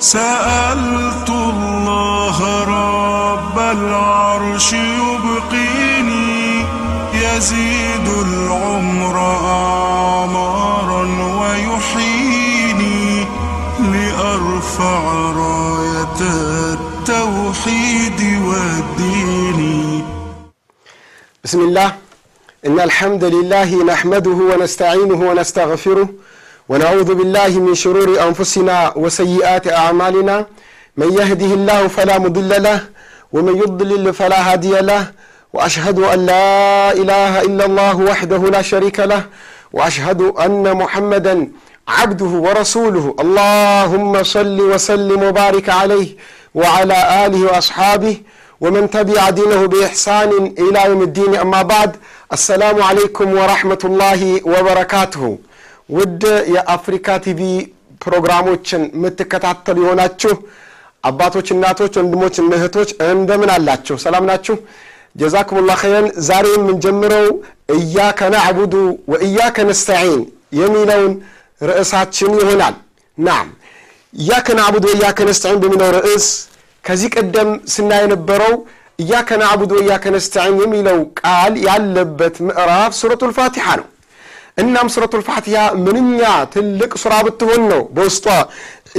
سألت الله رب العرش يبقيني يزيد العمر أعمارا ويحييني لأرفع راية التوحيد والدين. بسم الله. إن الحمد لله نحمده ونستعينه ونستغفره ونعوذ بالله من شرور أنفسنا وسيئات أعمالنا. من يهده الله فلا مضل له ومن يضلل فلا هادي له وأشهد أن لا إله إلا الله وحده لا شريك له وأشهد أن محمدا عبده ورسوله. اللهم صل وسلم وبارك عليه وعلى آله وأصحابه ومن تبع دينه بإحسان إلى يوم الدين. أما بعد السلام عليكم ورحمة الله وبركاته. ውድ የአፍሪካ ቲቪ ፕሮግራሞችን የምትከታተሉ የሆናችሁ አባቶች እናቶች ወንድሞች እህቶች እንደምን አላችሁ? ሰላም ናችሁ? جزاكم الله خيرا። ዛሬ የምንጀምረው إياك نعبد وإياك نستعين የሚለውን ርዕሳችን ይሆናል። نعم إياك نعبد وإياك نستعين በሚለው ርዕስ ከዚህ ቀደም ስናይ የነበረው እያከ ናዕቡዱ ወእያከ ነስተዒን የሚለው ቃል ያለበት ምዕራፍ ሱረቱ ልፋቲሓ ነው እናም ሱረቱ ልፋቲሃ ምንኛ ትልቅ ሱራ ብትሆን ነው በውስጧ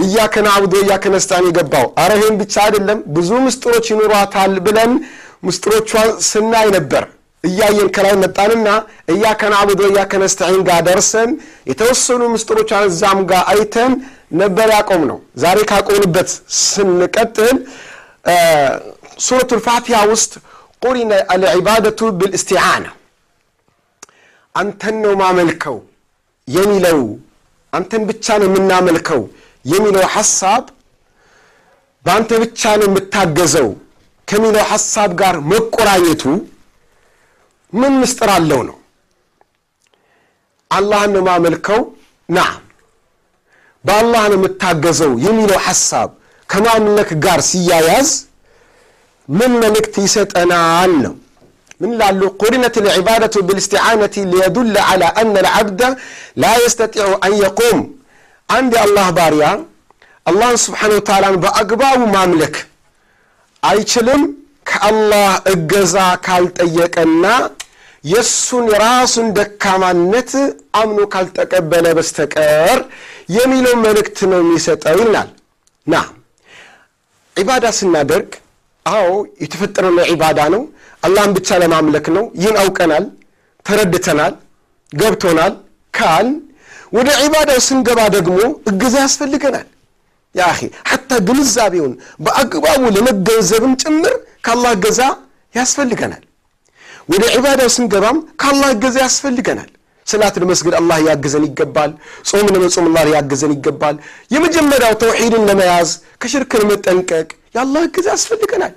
እያከ ናዕቡድ ወእያከ ነስታን የገባው። አረ ይህም ብቻ አይደለም ብዙ ምስጢሮች ይኖሯታል ብለን ምስጢሮቿን ስናይ ነበር። እያየን ከላይ መጣንና እያከ ናዕቡድ ወእያከ ነስተዒን ጋር ደርሰን የተወሰኑ ምስጢሮቿን እዛም ጋር አይተን ነበር ያቆም ነው ዛሬ ካቆምንበት ስንቀጥል ሱረቱ ልፋቲሃ ውስጥ ቁሪነ አልዒባደቱ ብልእስቲዓና አንተን ነው ማመልከው የሚለው አንተን ብቻ ነው የምናመልከው የሚለው ሐሳብ በአንተ ብቻ ነው የምታገዘው ከሚለው ሐሳብ ጋር መቆራኘቱ ምን ምስጢር አለው ነው? አላህን ነው ማመልከው? ናም። በአላህ ነው የምታገዘው የሚለው ሐሳብ ከማምለክ ጋር ሲያያዝ ምን መልእክት ይሰጠናል ነው ምን ላሉ ቁሪነት ልዕባደቱ ብልስቲዓነቲ ሊየዱለ ዓላ አነ ልዓብደ ላ የስተጢዑ አን የቁም አንድ የአላህ ባሪያ አላህን ስብሓን ወተላን በአግባቡ ማምለክ አይችልም ከአላህ እገዛ ካልጠየቀና የእሱን ራሱን ደካማነት አምኖ ካልተቀበለ በስተቀር የሚለው መልእክት ነው የሚሰጠው ይልናል። ና ዒባዳ ስናደርግ አዎ የተፈጠረው ለዒባዳ ነው። አላህን ብቻ ለማምለክ ነው። ይህን አውቀናል ተረድተናል ገብቶናል ካል ወደ ዒባዳው ስንገባ ደግሞ እገዛ ያስፈልገናል። ያ ሐታ ግንዛቤውን በአግባቡ ለመገንዘብም ጭምር ከአላህ እገዛ ያስፈልገናል። ወደ ዒባዳው ስንገባም ከአላህ እገዛ ያስፈልገናል። ሰላት ለመስገድ አላህ ያግዘን ይገባል። ጾም ለመጾም አላህ ያግዘን ይገባል። የመጀመሪያው ተውሒድን ለመያዝ ከሽርክ ለመጠንቀቅ የአላህ እገዛ ያስፈልገናል።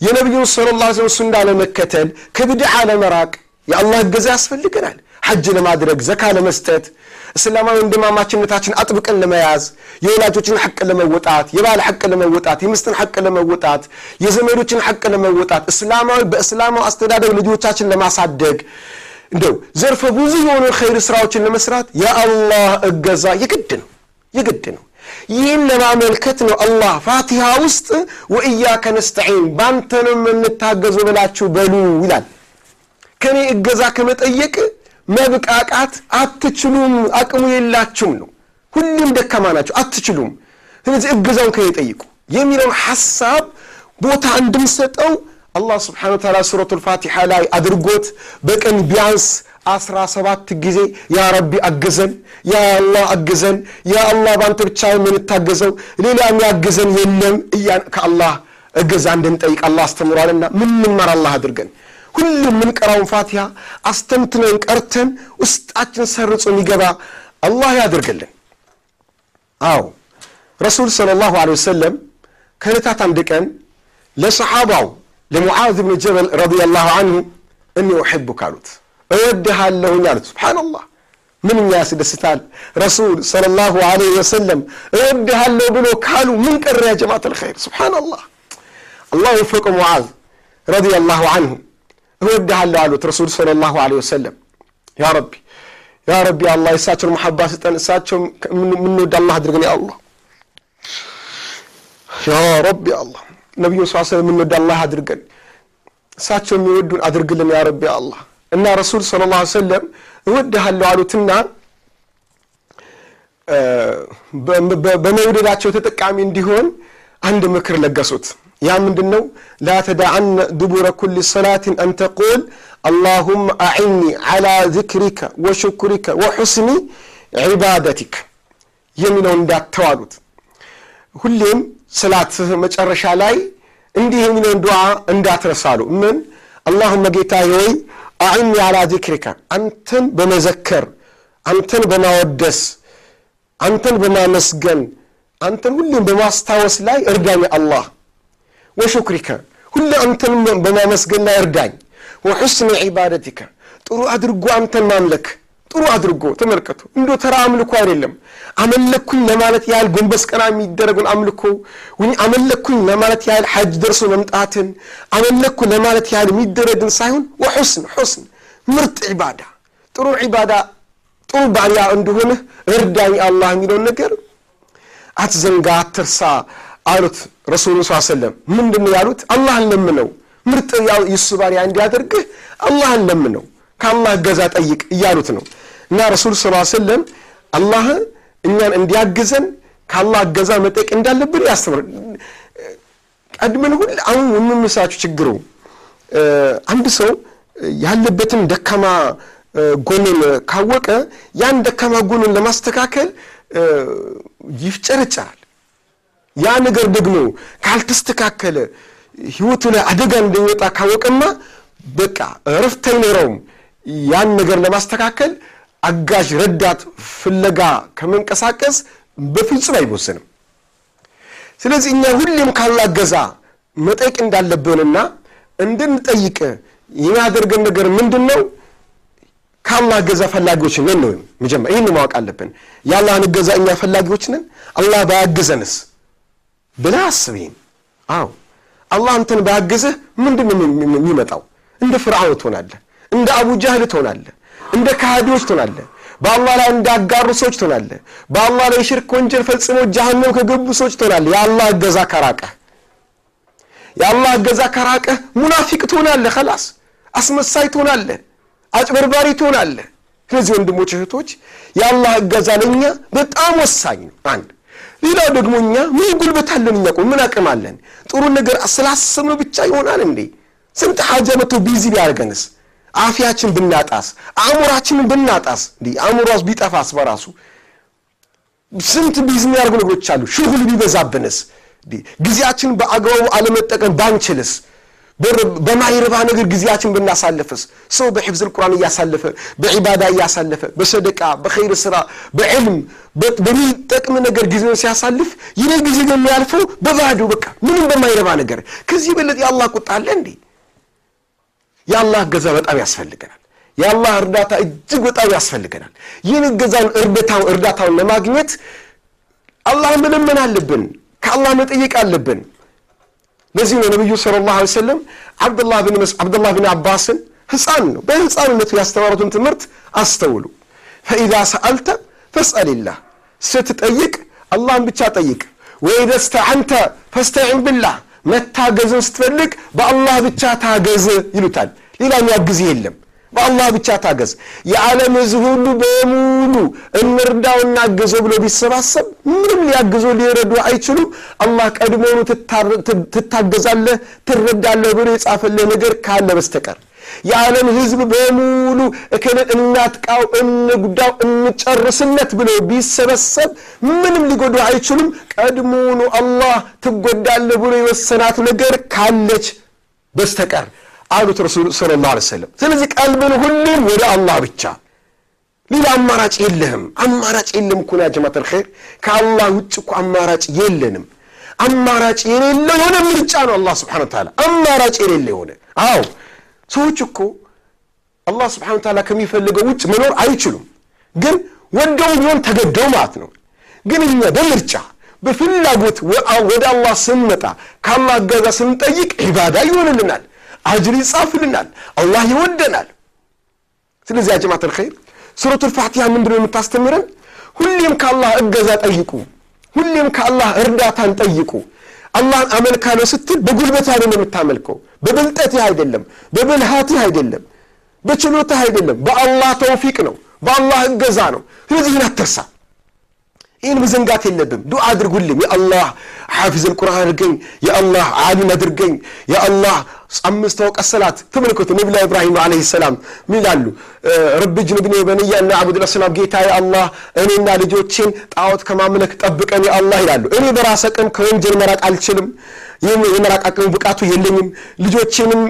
የነቢዩን ስለ ላ ሱና ለመከተል ከብድዓ ለመራቅ የአላህ እገዛ ያስፈልገናል። ሐጅ ለማድረግ ዘካ ለመስጠት እስላማዊ ወንድማማችነታችን አጥብቀን ለመያዝ የወላጆችን ሐቅ ለመወጣት የባል ሐቅ ለመወጣት የምስትን ሐቅ ለመወጣት የዘመዶችን ሐቅ ለመወጣት እስላማዊ በእስላማዊ አስተዳደር ልጆቻችን ለማሳደግ እንደው ዘርፈ ብዙ የሆኑ ኸይር ስራዎችን ለመስራት የአላህ እገዛ የግድ ነው የግድ ነው። ይህን ለማመልከት ነው አላህ ፋቲሃ ውስጥ ወእያከ ነስተዒን ባንተ ነው ብላችሁ በሉ ይላል። ከኔ እገዛ ከመጠየቅ መብቃቃት አትችሉም አቅሙ የላችሁም ነው። ሁሉም ደካማ ናቸው አትችሉም። ስለዚህ እገዛውን ከኔ ጠይቁ የሚለውን ሐሳብ ቦታ እንድንሰጠው አላህ ስብሓን ታላ ሱረቱ ልፋቲሓ ላይ አድርጎት በቀን ቢያንስ አስራ ሰባት ጊዜ ያ ረቢ አግዘን ያ አላህ አግዘን ያ አላህ በአንተ ብቻ የምንታገዘው ሌላ የሚያግዘን የለም እያን ከአላህ እገዛ እንድንጠይቅ አላህ አስተምሯልና ምንመር አላህ አድርገን። ሁሉም የምንቀራውን ፋቲሃ አስተምትነን ቀርተን ውስጣችን ሰርጾ የሚገባ አላህ ያድርግልን። አዎ ረሱል صለ ላሁ ለ ወሰለም ከዕለታት አንድ ቀን ለሰሓባው ለሙዓዝ ብን ጀበል ረዲ ላሁ አንሁ እኒ ኡሕቡክ አሉት። እወድሃለሁኝ አሉት። ስብሓንላህ ምንኛ ያስደስታል? ረሱል صለ ላሁ ለ ወሰለም እወድሃለሁ ብሎ ካሉ ምን ቀረ ያ ጀማት ልኸይር? ስብሓንላህ አላህ ወፈቀ ሙዓዝ رضي الله عنه እወድሃለሁ አሉት ረሱል صلى الله عليه وسلم። يا ربي يا ربي አላህ የእሳቸውን محبة ስጠን እሳቸው የምንወድ አላህ አድርገን يا الله። يا ربي አላህ ነቢዩን صلى الله عليه وسلم የምንወድ አላህ አድርገን እሳቸው የሚወዱን አድርግልን يا ربي አላህ። እና ረሱል صلى الله عليه وسلم እወድሃለሁ አሉትና በመውደዳቸው ተጠቃሚ እንዲሆን አንድ ምክር ለገሱት። ያ ምንድን ነው ላ ተዳዓነ ድቡረ ኩል ሰላትን አን ተቁል አላሁመ አዕኒ ዓላ ذክሪከ ወሽኩሪከ ወሑስኒ ዒባደቲክ የሚለውን እንዳተዋሉት ሁሌም ሰላት መጨረሻ ላይ እንዲህ የሚለውን ዱዓ እንዳትረሳሉ። ምን? አላሁመ ጌታ ሆይ አዕኒ ዓላ ዚክሪከ አንተን በመዘከር አንተን በማወደስ አንተን በማመስገን አንተን ሁሌም በማስታወስ ላይ እርዳኝ አላህ። ወሹክሪከ ሁሌ አንተን በማመስገን ላይ እርዳኝ። ወሑስኒ ዒባደቲከ ጥሩ አድርጎ አንተን ማምለክ ጥሩ አድርጎ ተመልከቱ። እንዶ ተራ አምልኮ አይደለም። አመለኩኝ ለማለት ያህል ጎንበስ ቀና የሚደረጉን አምልኮ አመለኩኝ ለማለት ያህል ሐጅ ደርሶ መምጣትን አመለኩ ለማለት ያህል የሚደረግን ሳይሆን ወሑስን ሑስን ምርጥ ዒባዳ። ጥሩ ዒባዳ ጥሩ ባሪያ እንደሆንህ እርዳኝ አላህ የሚለውን ነገር አትዘንጋ አትርሳ አሉት ረሱሉ ስ ሰለም። ምንድን ያሉት? አላህን ለምነው። ምርጥ የሱ ባሪያ እንዲያደርግህ አላህን ለምነው። ከአላህ እገዛ ጠይቅ እያሉት ነው እና ረሱል ስ ሰለም አላህ እኛን እንዲያግዘን ከአላህ እገዛ መጠየቅ እንዳለብን ያስተምር። ቀድመን ሁል አሁን የምመሳችሁ ችግሩ አንድ ሰው ያለበትን ደካማ ጎኑን ካወቀ ያን ደካማ ጎኑን ለማስተካከል ይፍጨረጨራል። ያ ነገር ደግሞ ካልተስተካከለ ህይወቱ ላይ አደጋ እንደሚወጣ ካወቀማ በቃ እረፍት አይኖረውም። ያን ነገር ለማስተካከል አጋዥ ረዳት ፍለጋ ከመንቀሳቀስ በፍጹም አይወሰንም። ስለዚህ እኛ ሁሌም ካላገዛ መጠየቅ እንዳለብንና እንድንጠይቅ የሚያደርገን ነገር ምንድን ነው ከአላህ እገዛ ፈላጊዎች ነን ነው መጀመር ይህን ማወቅ አለብን። የአላህን እገዛ እኛ ፈላጊዎች ነን? አላህ ባያግዘንስ ብለህ አስብ ይህን አዎ። አላህ አንተን ባያግዝህ ምንድን ነው የሚመጣው? እንደ ፍርዓውን ትሆናለህ እንደ አቡ ጃህል ትሆናለህ እንደ ካሃዲዎች ትሆናለህ። በአላህ ላይ እንዳጋሩ ሰዎች ትሆናለህ። በአላህ ላይ ሽርክ ወንጀል ፈጽሞ ጃሃንም ከገቡ ሰዎች ትሆናለህ። የአላህ እገዛ ከራቀህ የአላህ እገዛ ከራቀህ ሙናፊቅ ትሆናለህ። خلاص አስመሳይ ትሆናለህ አጭበርባሪ ትሆናለህ። ስለዚህ ወንድሞች እህቶች የአላህ እገዛ ለእኛ በጣም ወሳኝ ነው። አንድ ሌላው ደግሞ እኛ ምን ጉልበት እኛ ምን አቅም አለን? ጥሩ ነገር ስላሰብነው ብቻ ይሆናል እንዴ? ስንት حاجة መቶ busy ቢያደርገንስ አፊያችን ብናጣስ አእምሯችንን ብናጣስ እንዲ አእምሯስ ቢጠፋስ በራሱ ስንት busy የሚያደርጉ ነገሮች አሉ። شغل ቢበዛብንስ ጊዜያችን በአግባቡ አለመጠቀም ባንችልስ በማይረባ ነገር ጊዜያችን ብናሳልፍስ ሰው በሕፍዝ ቁርአን እያሳለፈ በዒባዳ እያሳለፈ በሰደቃ በኸይር ስራ በዕልም በሚጠቅም ነገር ጊዜውን ሲያሳልፍ ይህ ጊዜ የሚያልፈው በባዶ በቃ ምንም በማይረባ ነገር። ከዚህ በለጥ የአላህ ቁጣ አለ እንዴ የአላህ እገዛ በጣም ያስፈልገናል። የአላህ እርዳታ እጅግ በጣም ያስፈልገናል። ይህን እገዛውን እርዳታውን እርዳታውን ለማግኘት አላህ መለመን አለብን ከአላህ መጠየቅ አለብን። ለዚህ ነው ነቢዩ ስለ ላሁ ሰለም አብደላህ ብን አባስን ህፃን ነው። በህፃንነቱ ያስተማሩትን ትምህርት አስተውሉ። ፈኢዛ ሰአልተ ፈስአልላህ ስትጠይቅ አላህን ብቻ ጠይቅ። ወኢደ ስተዓንተ ፈስተዒን ብላህ መታገዝን ስትፈልግ በአላህ ብቻ ታገዝ ይሉታል ሌላ የሚያግዝ የለም። በአላህ ብቻ ታገዝ። የዓለም ህዝብ ሁሉ በሙሉ እንርዳው እናግዘው ብሎ ቢሰባሰብ ምንም ሊያግዞ ሊረዱ አይችሉም። አላህ ቀድሞውኑ ትታገዛለህ ትረዳለህ ብሎ የጻፈልህ ነገር ካለ በስተቀር። የዓለም ህዝብ በሙሉ እክልን እናጥቃው እንጉዳው እንጨርስነት ብሎ ቢሰበሰብ ምንም ሊጎዱ አይችሉም። ቀድሞውኑ አላህ ትጎዳለህ ብሎ የወሰናት ነገር ካለች በስተቀር አሉት ረሱሉ ስለ ላ ሰለም ስለዚህ ቀልብን ሁሌም ወደ አላህ ብቻ። ሌላ አማራጭ የለህም። አማራጭ የለም እኮ ያ ጀማት ልኸይር ከአላህ ውጭ እኮ አማራጭ የለንም። አማራጭ የሌለው የሆነ ምርጫ ነው አላህ ስብሓን ታላ አማራጭ የሌለ የሆነ። አዎ ሰዎች እኮ አላህ ስብሓን ታላ ከሚፈልገው ውጭ መኖር አይችሉም። ግን ወደው ቢሆን ተገደው ማለት ነው። ግን እኛ በምርጫ በፍላጎት ወደ አላህ ስንመጣ ከአላህ እገዛ ስንጠይቅ ዒባዳ ይሆንልናል አጅር ይጻፍልናል። አላህ ይወደናል። ስለዚህ ያ ጀማት ልኸይር ሱረቱ ልፋቲሃ ምንድነው የምታስተምረን? ሁሌም ከአላህ እገዛ ጠይቁ። ሁሌም ከአላህ እርዳታን ጠይቁ። አላህን አመልካለሁ ስትል በጉልበትህ አይደለም የምታመልከው በብልጠትህ አይደለም በብልሃትህ አይደለም በችሎታህ አይደለም በአላህ ተውፊቅ ነው በአላህ እገዛ ነው። ስለዚህ ይህን አትርሳ። ይህን መዘንጋት የለብም ዱዓ አድርጉልኝ። የአላህ ሓፊዝ ልቁርአን አድርገኝ የአላህ ዓሊም አድርገኝ የአላህ አምስት ወቀት ሰላት ተመልከቱ። ነቢላ ኢብራሂም አለ ሰላም ምን ይላሉ? ረብ ጅንብኒ በንያ እና አቡድ ሰላም ጌታ የአላህ እኔና ልጆቼን ጣዖት ከማምለክ ጠብቀን የአላህ ይላሉ። እኔ በራሰ ቅም ከወንጀል መራቅ አልችልም። የመራቅ አቅም ብቃቱ የለኝም። ልጆቼንም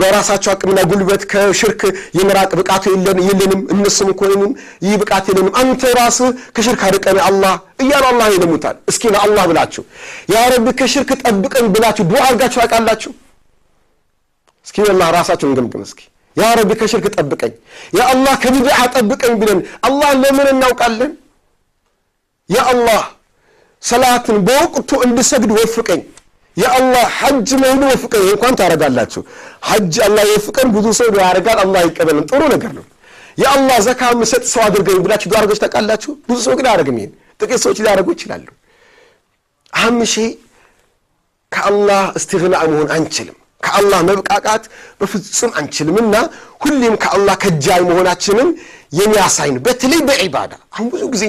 በራሳቸው አቅምና ጉልበት ከሽርክ የመራቅ ብቃቱ የለንም። እነሱም ኮንም ይህ ብቃት የለንም። አንተ ራስህ ከሽርክ አርቀን አላህ እያሉ አላህ ይለሙታል። እስኪ ለአላህ ብላችሁ ያ ረቢ ከሽርክ ጠብቀን ብላችሁ ዱዓ አድርጋችሁ ያውቃላችሁ እስኪ ወላሂ ራሳችሁን ገምግም እስኪ። ያ ረቢ ከሽርክ ጠብቀኝ ያ አላህ ከቢድዓ ጠብቀኝ ብለን አላህ ለምን እናውቃለን? ያ አላህ ሰላትን በወቅቱ እንድሰግድ ወፍቀኝ። የአላህ ሐጅ መሄዱ ወፍቀኝ። እንኳን ታረጋላችሁ ሐጅ አላህ የወፍቀን ብዙ ሰው ያደርጋል አላህ ይቀበልን። ጥሩ ነገር ነው። የአላህ ዘካ ምሰጥ ሰው አድርገኝ ብላችሁ ዱዓ ታውቃላችሁ? ብዙ ሰው ግን አያደርግም ይሄን። ጥቂት ሰዎች ሊያደርጉ ይችላሉ። አህም ሼ ከአላህ እስትግና መሆን አንችልም ከአላህ መብቃቃት በፍጹም አንችልምና ሁሌም ከአላህ ከጃይ መሆናችንን የሚያሳይ ነው። በተለይ በዒባዳ አሁን ብዙ ጊዜ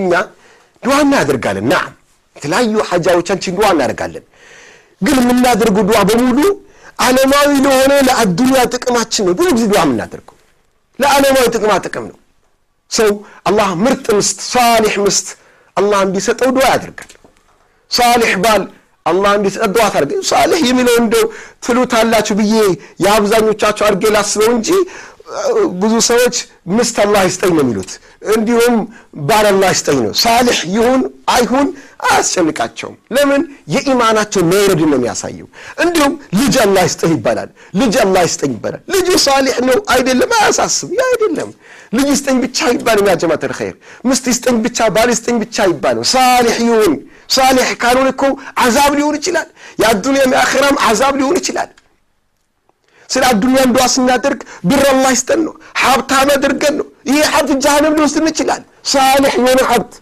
ዱዓ እናደርጋለን። ናም የተለያዩ ሐጃዎቻችን ዱዓ እናደርጋለን። ግን የምናደርገው ዱዓ በሙሉ ዓለማዊ ለሆነ ለአዱንያ ጥቅማችን ነው። ብዙ ጊዜ ዱዓ የምናደርገው ለዓለማዊ ጥቅማ ጥቅም ነው። ሰው አላህ ምርጥ ምስት ሳሊሕ ምስት አላህ እንዲሰጠው ዱዓ ያደርጋል። ሳሊሕ ባል አላህ እንዲሰጠው ዱዓ ታደርገ ሳሊሕ የሚለው እንደው ትሉታላችሁ ብዬ የአብዛኞቻችሁ አድርጌ ላስበው እንጂ ብዙ ሰዎች ምስት አላህ ይስጠኝ ነው የሚሉት። እንዲሁም ባል አላህ ይስጠኝ ነው። ሳሊሕ ይሁን አይሁን አያስጨንቃቸውም። ለምን? የኢማናቸው መውረድ ነው የሚያሳየው። እንዲሁም ልጅ አላህ ይስጠኝ ይባላል። ልጅ አላህ ይስጠኝ ይባላል። ልጁ ሳሊሕ ነው አይደለም? አያሳስብ ያ አይደለም። ልጅ ይስጠኝ ብቻ ይባልም ያ ልኸይር ምስት ይስጠኝ ብቻ ባል ይስጠኝ ብቻ ይባልም ሳሊሕ ይሁን። ሳሊሕ ካልሆን እኮ አዛብ ሊሆን ይችላል። የአዱንያም የአኼራም አዛብ ሊሆን ይችላል። ስለ አዱንያን ዱዓ ስናደርግ ብር አላህ ይስጠን ነው። ሀብታም አድርገን ነው። ይህ ሀብት ጃሃንም ሊወስድ እንችላል። ሳሊሕ የሆነ ሀብት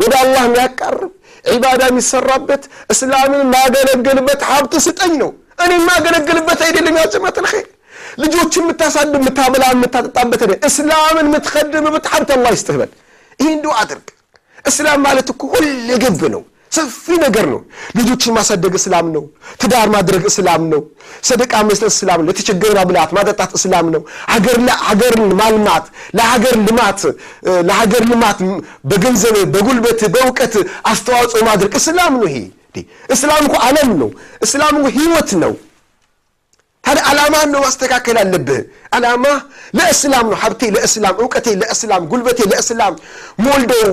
ወደ አላህ የሚያቃርብ ዒባዳ የሚሰራበት እስላምን ማገለገልበት ሀብት ስጠኝ ነው። እኔ የማገለገልበት አይደለም። ያጀማት ልኸይር ልጆችን የምታሳድግ የምታበላ የምታጠጣበት እስላምን የምትከድምበት ሀብት አላህ ይስጥህ በል። ይህን ዱዓ አድርግ። እስላም ማለት እኮ ሁል ግብ ነው ሰፊ ነገር ነው። ልጆችን ማሳደግ እስላም ነው። ትዳር ማድረግ እስላም ነው። ሰደቃ መስጠት እስላም ነው። ለተቸገረ ማብላት ማጠጣት እስላም ነው። ሀገርን ማልማት ለሀገር ልማት ለሀገር ልማት በገንዘብ በጉልበት በእውቀት አስተዋጽኦ ማድረግ እስላም ነው ይሄ። እስላም እኮ አለም ነው። እስላም እኮ ህይወት ነው ታዲያ ዓላማን ነው ማስተካከል አለብህ። ዓላማ ለእስላም ነው። ሀብቴ ለእስላም እውቀቴ ለእስላም ጉልበቴ ለእስላም ሞልደው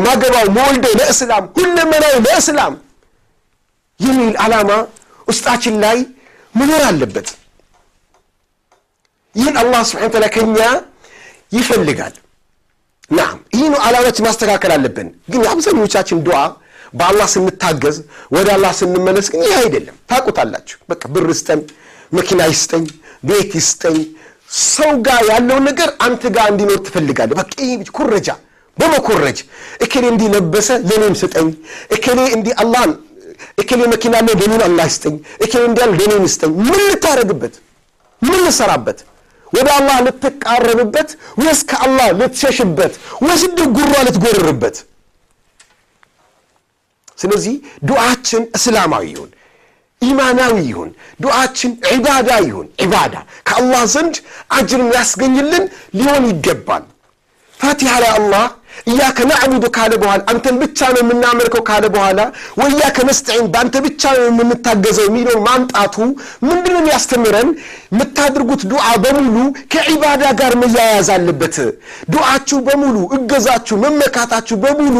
ማገባው ሞልደው ለእስላም ሁለመናው ለእስላም የሚል ዓላማ ውስጣችን ላይ መኖር አለበት። ይህን አላህ ስብሓን ታላ ከኛ ይፈልጋል። ናም ይህ ነው ዓላማችን ማስተካከል አለብን። ግን የአብዛኞቻችን ዱዓ በአላህ ስንታገዝ ወደ አላህ ስንመለስ ግን ይህ አይደለም። ታቁታላችሁ በቃ ብር ስጠን መኪና ይስጠኝ ቤት ይስጠኝ። ሰው ጋር ያለው ነገር አንተ ጋር እንዲኖር ትፈልጋለህ። በቃ ይህ ኩረጃ በመኮረጅ እከሌ እንዲህ ለበሰ ለእኔም ስጠኝ እከሌ እንዲህ አላህን እከሌ መኪና አለው ለኔን አላህ ይስጠኝ እከሌ እንዲያል ለኔን ይስጠኝ። ምን ልታደረግበት ምን ልሰራበት? ወደ አላህ ልትቃረብበት ወይስ ከአላህ ልትሸሽበት ወይስ ጉሯ ልትጎርርበት? ስለዚህ ዱዓችን እስላማዊ ይሁን ኢማናዊ ይሁን ዱዓችን ዒባዳ ይሁን ዒባዳ። ከአላህ ዘንድ አጅርን ያስገኝልን ሊሆን ይገባል። ፋቲሃ ላይ አላህ እያከ ናዕቡዱ ካለ በኋላ አንተን ብቻ ነው የምናመልከው ካለ በኋላ ወእያከ ነስተዒን በአንተ ብቻ ነው የምንታገዘው የሚለውን ማምጣቱ ምንድን የሚያስተምረን? የምታድርጉት ዱዓ በሙሉ ከዒባዳ ጋር መያያዝ አለበት። ዱዓችሁ በሙሉ እገዛችሁ መመካታችሁ በሙሉ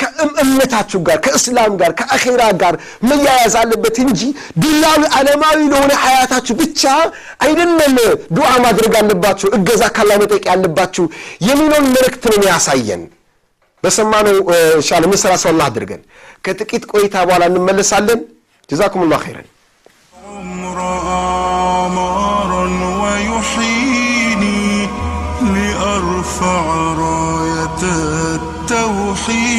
ከእምነታችሁ ጋር ከእስላም ጋር ከአኼራ ጋር መያያዝ አለበት እንጂ ዱላዊ ዓለማዊ ለሆነ ሀያታችሁ ብቻ አይደለም ዱዓ ማድረግ አለባችሁ እገዛ ካላ መጠቅ የሚለውን መልእክት ነው ያሳየን በሰማነው ኢንሻአላህ ምንሰራ ሰው አላህ አድርገን ከጥቂት ቆይታ በኋላ እንመለሳለን ጀዛኩም ላሁ ኸይረን عمر آمارا ويحييني لأرفع راية التوحيد